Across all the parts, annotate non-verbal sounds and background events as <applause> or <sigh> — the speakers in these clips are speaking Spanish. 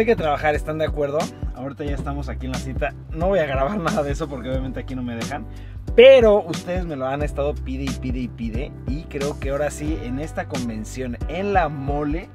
hay que trabajar, ¿están de acuerdo? Ahorita ya estamos aquí en la cita. No voy a grabar <laughs> nada de eso porque obviamente aquí no me dejan. Pero ustedes me lo han estado pide y pide y pide. Y creo que ahora sí, en esta convención, en la mole,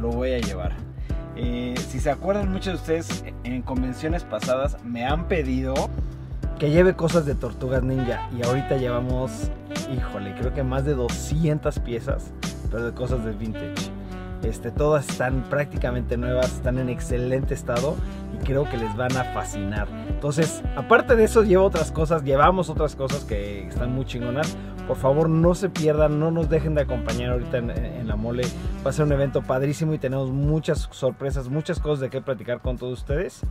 lo voy a llevar. Eh, si se acuerdan, muchos de ustedes en convenciones pasadas me han pedido que lleve cosas de Tortugas Ninja. Y ahorita llevamos, híjole, creo que más de 200 piezas, de cosas de vintage. Este, todas están prácticamente nuevas, están en excelente estado y creo que les van a fascinar. Entonces, aparte de eso, llevo otras cosas, llevamos otras cosas que están muy chingonas. Por favor, no se pierdan, no nos dejen de acompañar ahorita en, en la mole. Va a ser un evento padrísimo y tenemos muchas sorpresas, muchas cosas de qué platicar con todos ustedes.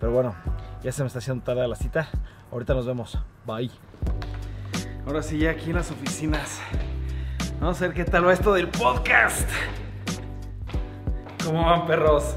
Pero bueno, ya se me está haciendo tarde la cita. Ahorita nos vemos. Bye. Ahora sí, ya aquí en las oficinas. Vamos a ver qué tal va esto del podcast. ¿Cómo van, perros?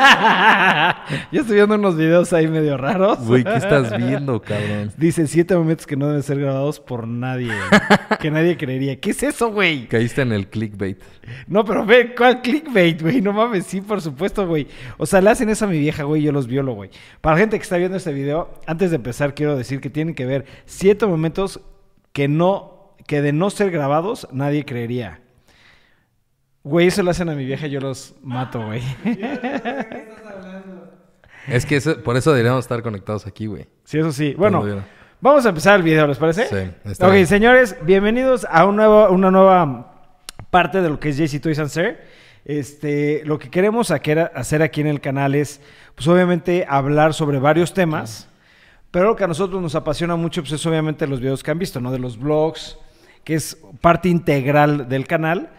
<laughs> Yo estoy viendo unos videos ahí medio raros. Güey, ¿qué estás viendo, cabrón? <laughs> Dice siete momentos que no deben ser grabados por nadie. que nadie creería. ¿Qué es eso, güey? Caíste en el clickbait. No, pero ve, ¿cuál clickbait, güey? No mames, sí, por supuesto, güey. O sea, le hacen eso a mi vieja, güey, yo los violo, güey. Para la gente que está viendo este video, antes de empezar, quiero decir que tienen que ver siete momentos que no, que de no ser grabados, nadie creería. Güey, eso lo hacen a mi vieja, yo los mato, güey. <laughs> Es que eso- por eso deberíamos estar conectados aquí, güey. Sí, eso sí. Bueno, vamos a empezar el video, ¿les parece? Sí, está Ok, bien. señores, bienvenidos a un nuevo, una nueva parte de lo que es JC Toys and Sir. Este, lo que queremos hacer aquí en el canal es, pues obviamente, hablar sobre varios temas, pero lo que a nosotros nos apasiona mucho, pues es obviamente los videos que han visto, ¿no? De los vlogs, que es parte integral del canal.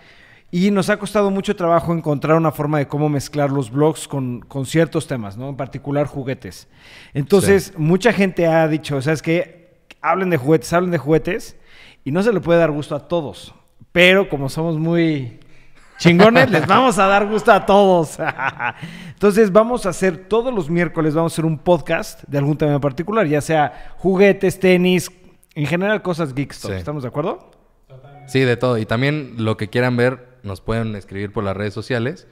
Y nos ha costado mucho trabajo encontrar una forma de cómo mezclar los vlogs con, con ciertos temas, ¿no? En particular juguetes. Entonces, mucha gente ha dicho, ¿sabes qué? Hablen de juguetes, hablen de juguetes. Y no se le puede dar gusto a todos. Pero como somos muy chingones, les vamos a dar gusto a todos. <laughs> Entonces, vamos a hacer todos los miércoles, vamos a hacer un podcast de algún tema en particular, ya sea juguetes, tenis, en general cosas geek stuff. Sí. ¿Estamos de acuerdo? Sí, de todo. Y también lo que quieran ver, nos pueden escribir por las redes sociales.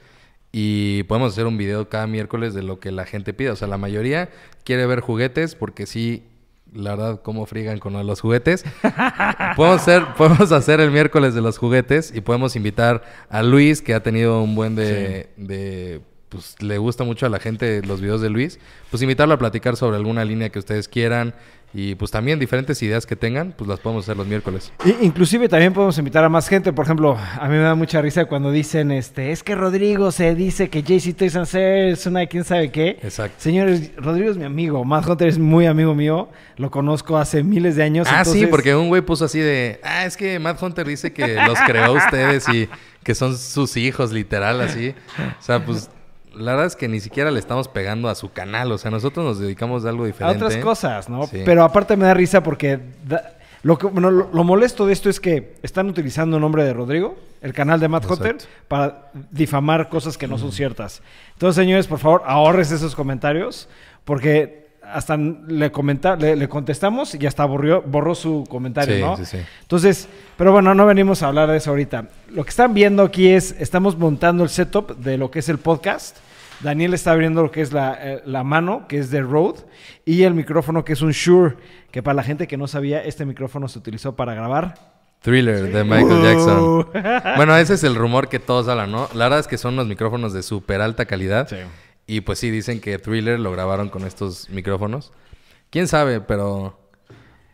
Y podemos hacer un video cada miércoles de lo que la gente pida. O sea, la mayoría quiere ver juguetes porque sí, la verdad, cómo frigan con los juguetes. <laughs> podemos, hacer, podemos hacer el miércoles de los juguetes y podemos invitar a Luis, que ha tenido un buen de... de pues le gusta mucho a la gente los videos de Luis. Pues invitarlo a platicar sobre alguna línea que ustedes quieran. Y pues también diferentes ideas que tengan, pues las podemos hacer los miércoles. I- inclusive también podemos invitar a más gente. Por ejemplo, a mí me da mucha risa cuando dicen, este, es que Rodrigo se dice que JC Toys and es una de quién sabe qué. Exacto. Señores, Rodrigo es mi amigo. Matt Hunter es muy amigo mío. Lo conozco hace miles de años. Ah, sí, entonces- porque un güey puso así de, ah, es que Matt Hunter dice que los creó ustedes y que son sus hijos, literal, así. O sea, pues la verdad es que ni siquiera le estamos pegando a su canal. O sea, nosotros nos dedicamos a algo a diferente. otras cosas, ¿no? Sí. Pero aparte me da risa porque da- lo, que, bueno, lo, lo molesto de esto es que están utilizando el nombre de Rodrigo, el canal de Matt Exacto. para difamar cosas que no son ciertas. Entonces, señores, por favor, ahorres esos comentarios porque hasta le, comenta, le, le contestamos y hasta borrió, borró su comentario, Sí, ¿no? sí, sí. Entonces, pero bueno, no venimos a hablar de eso ahorita. Lo que están viendo aquí es, estamos montando el setup de lo que es el podcast. Daniel está abriendo lo que es la, eh, la mano, que es de Rode, y el micrófono, que es un Shure, que para la gente que no sabía, este micrófono se utilizó para grabar. Thriller de Michael Uh. Jackson. <laughs> Bueno, ese es el rumor que todos hablan, ¿no? La verdad es que son unos micrófonos de súper alta calidad. Sí. Y pues sí, dicen que Thriller lo grabaron con estos micrófonos. ¿Quién sabe? Pero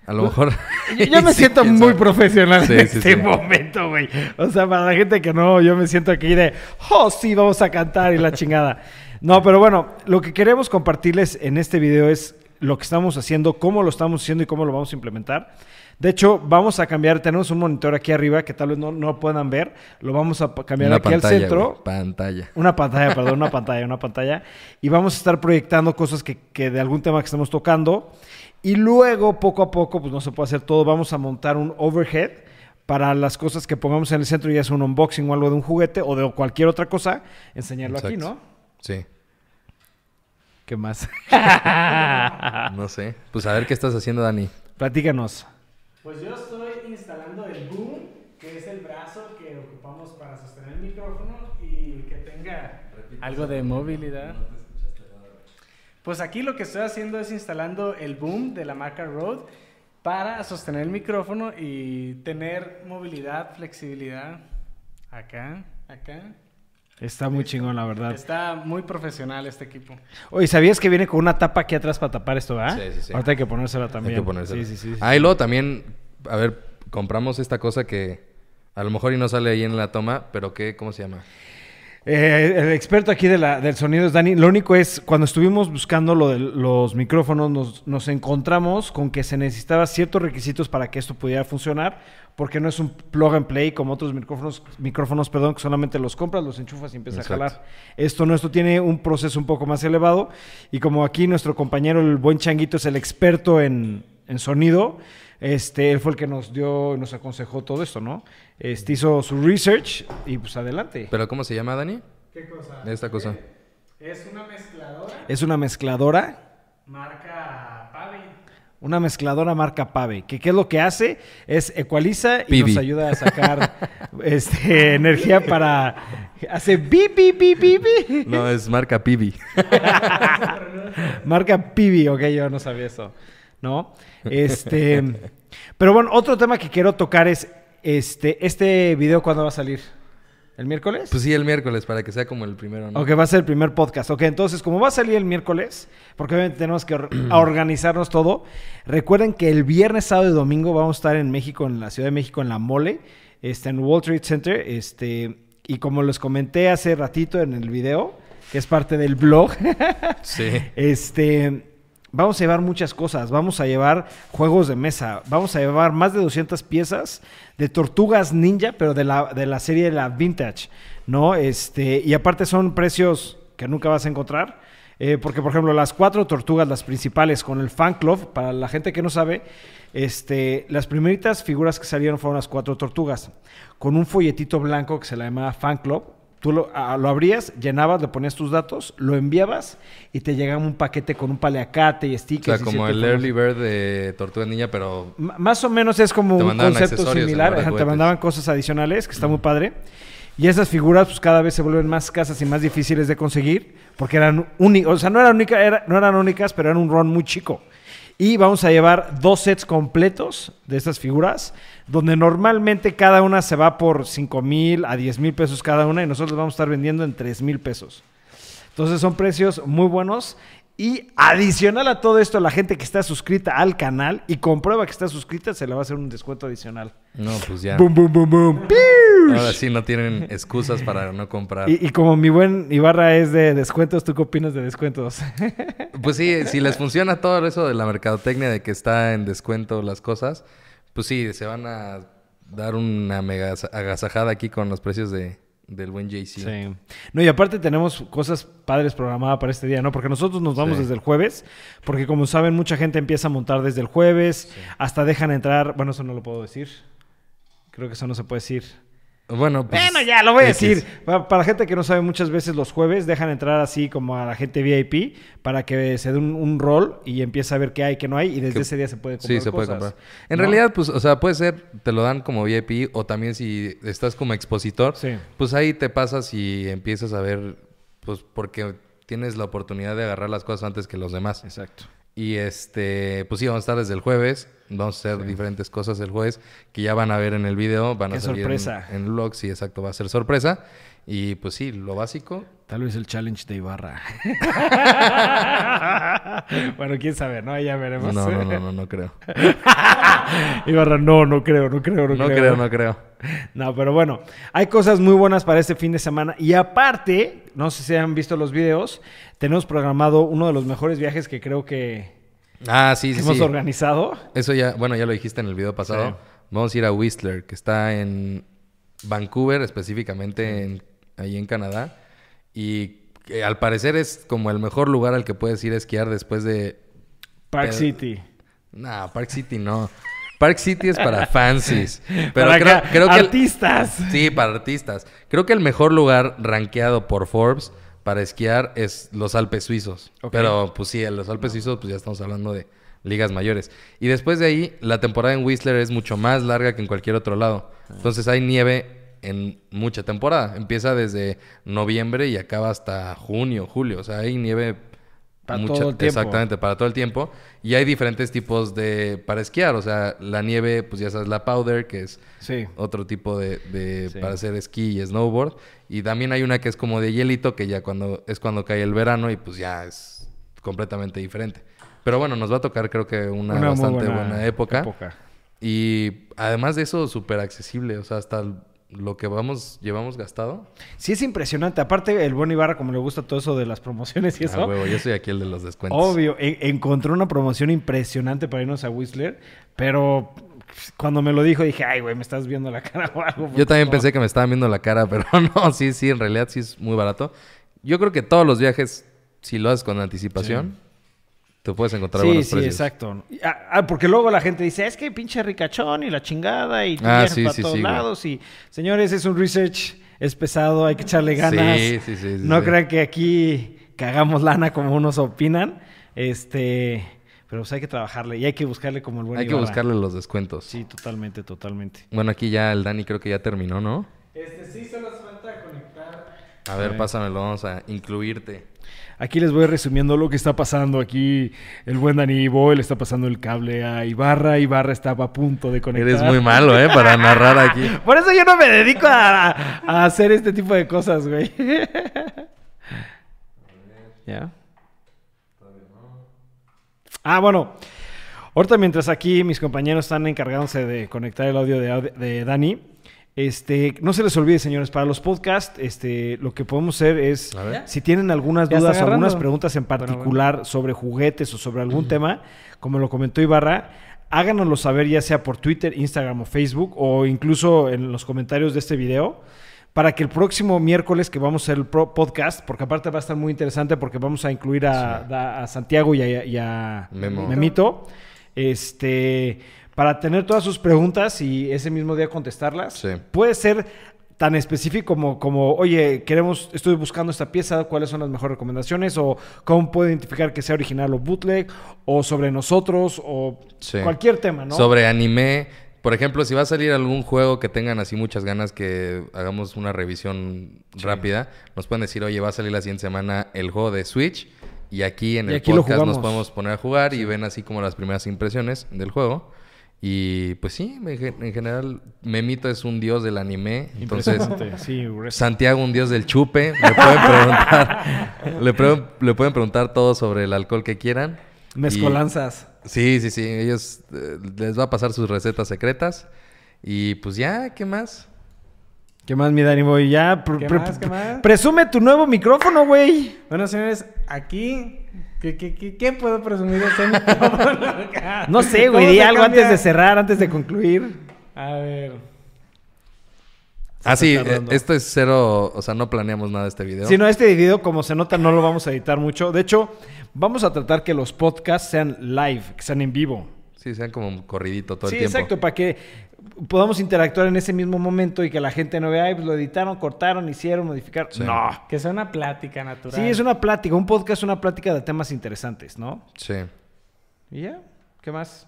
a lo mejor... Yo, <laughs> me Sí, siento muy sabe. profesional Sí, en sí, este momento, güey. O sea, para la gente que no, yo me siento aquí de, oh, sí, vamos a cantar y la chingada. No, pero bueno, lo que queremos compartirles en este video es lo que estamos haciendo, cómo lo estamos haciendo y cómo lo vamos a implementar. De hecho, vamos a cambiar, tenemos un monitor aquí arriba que tal vez no, no puedan ver, lo vamos a cambiar Una aquí pantalla, al centro. güey, pantalla. Una pantalla, perdón, una <laughs> pantalla, una pantalla. Y vamos a estar proyectando cosas que, que de algún tema que estamos tocando. Y luego, poco a poco, pues no se puede hacer todo. Vamos a montar un overhead para las cosas que pongamos en el centro, ya sea un unboxing o algo de un juguete o de cualquier otra cosa, enseñarlo aquí. ¿no? Sí. ¿Qué más? <laughs> No sé. Pues a ver qué estás haciendo, Dani. Platícanos. Pues yo estoy instalando el boom, que es el brazo que ocupamos para sostener el micrófono y que tenga algo de movilidad. Pues aquí lo que estoy haciendo es instalando el boom de la marca Rode para sostener el micrófono y tener movilidad, flexibilidad. Acá, acá. Está muy chingón, la verdad. Está muy profesional este equipo. Oye, ¿sabías que viene con una tapa aquí atrás para tapar esto, ah? Sí, sí, sí. Ahorita hay que ponérsela también. Hay que ponérsela. Sí, sí, sí. sí. Ah, y luego también, a ver, compramos esta cosa que a lo mejor y no sale ahí en la toma, pero ¿qué? ¿Cómo se llama? Eh, el experto aquí de la- del sonido es Dani. Lo único es, cuando estuvimos buscando lo de los micrófonos, nos, nos encontramos con que se necesitaba ciertos requisitos para que esto pudiera funcionar, porque no es un plug and play como otros micrófonos, micrófonos perdón, que solamente los compras, los enchufas y empiezas Exacto. a jalar. Esto no, esto tiene un proceso un poco más elevado, y como aquí nuestro compañero, el buen Changuito, es el experto en, en sonido, este, él fue el que nos dio, nos aconsejó todo esto, ¿no? Este, hizo su research y pues adelante. ¿Pero cómo se llama, Dani? ¿Qué cosa? Esta cosa. Es una mezcladora Es una mezcladora, marca Pave. una mezcladora marca Pave, que qué es lo que hace es ecualiza y nos ayuda a sacar <laughs> este, energía para hace bi bi bi bi bi. No, es marca Pibi. <laughs> Marca Pibi, ok, yo no sabía eso, ¿no? Este, <laughs> pero bueno, otro tema que quiero tocar es este este video cuándo va a salir? ¿El miércoles? Pues sí, el miércoles, para que sea como el primero, ¿no? Ok, va a ser el primer podcast. Ok, entonces, como va a salir el miércoles, porque obviamente tenemos que or- organizarnos todo, recuerden que el viernes, sábado y domingo vamos a estar en México, en la Ciudad de México, en la Mole, este, en Wall Trade Center, este, y como les comenté hace ratito en el video, que es parte del blog, Sí. <laughs> este, vamos a llevar muchas cosas. Vamos a llevar juegos de mesa. Vamos a llevar más de 200 piezas de tortugas ninja, pero de la, de la serie de la vintage, ¿no? Este, y aparte son precios que nunca vas a encontrar. eh, porque, por ejemplo, las cuatro tortugas, las principales, con el fan club, para la gente que no sabe, este, las primeritas figuras que salieron fueron las cuatro tortugas, con un folletito blanco que se la llamaba fan club. Tú lo, lo abrías, llenabas, le ponías tus datos, lo enviabas y te llegaba un paquete con un paliacate y O stickers. sea, y como el. Early Bird de Tortuga Ninja, pero M- Más o menos es como un concepto similar. Te mandaban cosas adicionales, que está muy padre. Y esas figuras, pues cada vez se vuelven más escasas y más difíciles de conseguir, porque eran únicas, o sea, no eran, única- era- no eran únicas, pero eran un run muy chico. Y vamos a llevar dos sets completos de estas figuras, donde normalmente cada una se va por 5 mil a 10 mil pesos cada una, y nosotros vamos a estar vendiendo en 3 mil pesos. Entonces son precios muy buenos. Y adicional a todo esto, la gente que está suscrita al canal y comprueba que está suscrita, se le va a hacer un descuento adicional. no, pues ya. Boom, boom, boom. ¡Piu! Ahora sí no tienen excusas para no comprar. Y, y como mi buen Ibarra es de descuentos, ¿tú qué opinas de descuentos? <laughs> Pues sí, si les funciona todo eso de la mercadotecnia de que está en descuento las cosas, pues sí, se van a dar una mega agasajada aquí con los precios de, del buen JC. No, y aparte tenemos cosas padres programadas para este día, ¿no? Porque nosotros nos vamos Sí. desde el jueves, porque como saben, mucha gente empieza a montar desde el jueves, hasta dejan entrar, bueno, eso no lo puedo decir. Creo que eso no se puede decir. Bueno, pues, Bueno, ya lo voy a decir. Pa- Para, la gente que no sabe, muchas veces los jueves dejan entrar así como a la gente VIP para que se dé un, un rol y empiece a ver qué hay, qué no hay, y desde Que- ese día se puede comprar Sí, se puede comprar. En ¿no? realidad, pues, o sea, puede ser, te lo dan como VIP o también si estás como expositor, Sí. pues ahí te pasas y empiezas a ver, pues porque tienes la oportunidad de agarrar las cosas antes que los demás. Exacto. Y este, pues sí, vamos a estar desde el jueves. Vamos a hacer diferentes cosas el jueves que ya van a ver en el video. Van Qué a salir sorpresa. En, en el vlog, sí, exacto, va a ser sorpresa. Y pues sí, lo básico. Tal vez el challenge de Ibarra. <laughs> bueno, quién sabe, ¿no? Ya No, veremos. no, no, no, no creo. <laughs> Ibarra, no, no creo, no creo, no, No creo, no creo. No, pero bueno, hay cosas muy buenas para este fin de semana. Y aparte, no sé si han visto los videos, tenemos programado uno de los mejores viajes que creo que, Ah, sí, hemos sí. organizado. Eso ya, bueno, ya lo dijiste en el video pasado. Sí. Vamos a ir a Whistler, que está en Vancouver, específicamente en, ahí en Canadá. Y que al parecer es como el mejor lugar al que puedes ir a esquiar después de... Park City. Nah, Park City no. Park City es para fancies. <laughs> Pero Para creo, que... el- artistas. Sí, para artistas. Creo que el mejor lugar rankeado por Forbes para esquiar es los Alpes suizos. Pero pues sí, en los Alpes suizos pues ya estamos hablando de ligas mayores. Y después de ahí, la temporada en Whistler es mucho más larga que en cualquier otro lado. Ah. Entonces hay nieve en mucha temporada. Empieza desde noviembre y acaba hasta junio, julio. O sea, hay nieve Para todo el tiempo. Exactamente, para todo el tiempo. Y hay diferentes tipos de para esquiar. O sea, la nieve, pues ya sabes, la powder, que es Sí. otro tipo de, de- Sí. para hacer esquí y snowboard. Y también hay una que es como de hielito, que ya cuando es cuando cae el verano y pues ya es completamente diferente. Pero bueno, nos va a tocar creo que una, bastante buena, época. época. Y además de eso, súper accesible. O sea, hasta lo que vamos, llevamos gastado. Sí, es impresionante. Aparte, el buen Ibarra, como le gusta todo eso de las promociones y eso. Ah, huevo, yo soy aquí el de los descuentos. Obvio, en- encontró una promoción impresionante para irnos a Whistler, pero cuando me lo dijo dije, ay, güey, me estás viendo la cara o algo. Yo también No. pensé que me estaban viendo la cara, <laughs> pero no, sí, sí, en realidad sí es muy barato. Yo creo que todos los viajes, si lo haces con anticipación, te puedes encontrar Sí, buenos sí, precios. exacto. Ah, ah, porque luego la gente dice, es que pinche ricachón y la chingada y Ah, sí, para sí, todos sí, güey. lados. Y, señores, es un research, es pesado, hay que echarle ganas. Sí, sí, sí, sí, no sí. crean que aquí cagamos lana como unos opinan. Este, pero pues hay que trabajarle y hay que buscarle como el buen Hay que Ibarra. buscarle los descuentos. Sí, totalmente, totalmente. Bueno, aquí ya el Dani creo que ya terminó, ¿no? Este sí, solo. A ver, pásamelo, vamos a incluirte. Aquí les voy resumiendo lo que está pasando. Aquí el buen Dani Boy le está pasando el cable a Ibarra. Ibarra estaba a punto de conectar. Eres muy malo, ¿eh? Para narrar aquí. <laughs> Por eso yo no me dedico a, a hacer este tipo de cosas, güey. <laughs> ¿Ya? Ah, bueno. Ahorita mientras aquí mis compañeros están encargándose de conectar el audio de, de Dani, este, no se les olvide, señores, para los podcasts, este, lo que podemos hacer es, si tienen algunas dudas o algunas preguntas en Bueno, particular sobre juguetes o sobre algún tema, como lo comentó Ibarra, háganoslo saber ya sea por Twitter, Instagram o Facebook o incluso en los comentarios de este video para que el próximo miércoles que vamos a hacer el pro- podcast, porque aparte va a estar muy interesante porque vamos a incluir a, Santiago y a, y a Memo. Memito, este, para tener todas sus preguntas y ese mismo día contestarlas. Sí. Puede ser tan específico como, como, oye, queremos, estoy buscando esta pieza, cuáles son las mejores recomendaciones, o cómo puedo identificar que sea original o bootleg, o sobre nosotros, o Sí. cualquier tema, ¿no? Sobre anime. Por ejemplo, si va a salir algún juego que tengan así muchas ganas que hagamos una revisión rápida, nos pueden decir, oye, va a salir la siguiente semana el juego de Switch. Y aquí en Y el aquí podcast nos podemos poner a jugar y ven así como las primeras impresiones del juego. Y pues sí, en gen- en general, Memito es un dios del anime. Entonces, sí, Santiago, un dios del chupe. Le pueden preguntar, <laughs> le, pre- le pueden preguntar todo sobre el alcohol que quieran. Y- mezcolanzas. Sí, sí, sí. Ellos eh, les va a pasar sus recetas secretas. Y pues ya, ¿qué más? ¿Qué más, mi Dani Boy? Ya, ¿Qué más, qué más? presume tu nuevo micrófono, güey. Bueno, señores, aquí. ¿Qué, qué, qué, qué puedo presumir de este <laughs> micrófono? No sé, güey, ¿Cómo di algo cambia? antes de cerrar, antes de concluir. A ver. Se Ah, sí, tardando. eh, esto es cero, o sea, no planeamos nada de este video. Si no, este video, como se nota, no lo vamos a editar mucho. De hecho, vamos a tratar que los podcasts sean live, que sean en vivo. Sí, sean como un corridito todo sí, el tiempo. exacto, para que podamos interactuar en ese mismo momento y que la gente no vea, "Ay, pues lo editaron, cortaron, hicieron, modificaron. Sí. No. Que sea una plática natural. Sí, es una plática, un podcast es una plática de temas interesantes, ¿no? Sí. Y ya, ¿qué más?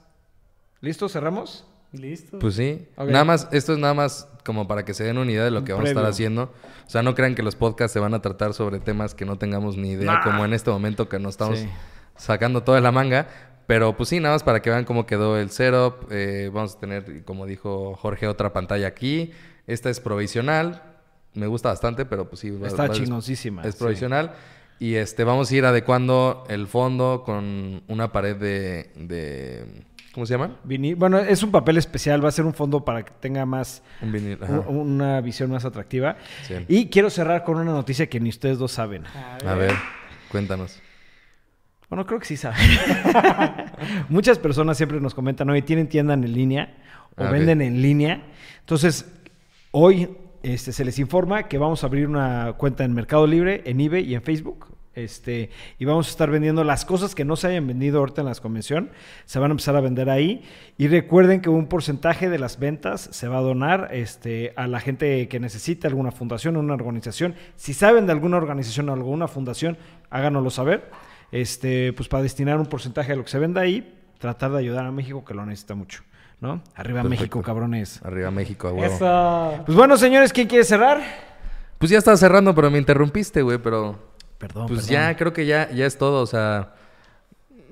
¿Listo? ¿Cerramos? Listo. Pues sí. Ok. Nada más, esto es nada más como para que se den una idea de lo que vamos a estar haciendo. O sea, no crean que los podcasts se van a tratar sobre temas que no tengamos ni idea, Nah. como en este momento que nos estamos Sí. sacando todo de la manga. Pero pues sí, nada más para que vean cómo quedó el setup. Eh, vamos a tener, como dijo Jorge, otra pantalla aquí. Esta es provisional. Me gusta bastante, pero pues sí. va- Está va- chingoncísima. Es sí. provisional. Y este, vamos a ir adecuando el fondo con una pared de. de ¿Cómo se llama? Vini- Bueno, es un papel especial, va a ser un fondo para que tenga más Un vinil. ajá. una visión más atractiva. Sí. Y quiero cerrar con una noticia que ni ustedes dos saben. A ver, cuéntanos. Bueno, creo que sí saben. <laughs> Muchas personas siempre nos comentan, oye, ¿tienen tienda en línea o Ah, venden en línea? Entonces, hoy este, se les informa que vamos a abrir una cuenta en Mercado Libre, en eBay y en Facebook. Este, y vamos a estar vendiendo las cosas que no se hayan vendido ahorita en la convención, se van a empezar a vender ahí. Y recuerden que un porcentaje de las ventas se va a donar este, a la gente que necesite alguna fundación o una organización. Si saben de alguna organización o alguna fundación, háganoslo saber. Este, pues para destinar un porcentaje de lo que se venda ahí, tratar de ayudar a México que lo necesita mucho. ¿No? Arriba Perfecto. México, cabrones. Arriba México, a huevo. Eso. Pues bueno, señores, ¿quién quiere cerrar? Pues ya estaba cerrando, pero me interrumpiste, güey, pero... Perdón. Pues perdón. ya, creo que ya, ya es todo. O sea,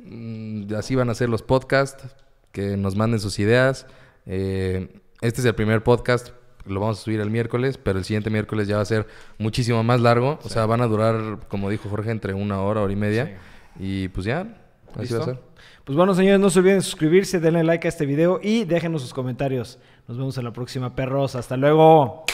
mm, así van a ser los podcasts. Que nos manden sus ideas. Eh, este es el primer podcast. Lo vamos a subir el miércoles, pero el siguiente miércoles ya va a ser muchísimo más largo. O sea, van a durar, como dijo Jorge, entre una hora, hora y media. Y pues ya, así ¿Listo? va a ser. Pues bueno, señores, no se olviden de suscribirse, denle like a este video y déjenos sus comentarios. Nos vemos en la próxima, perros. Hasta luego.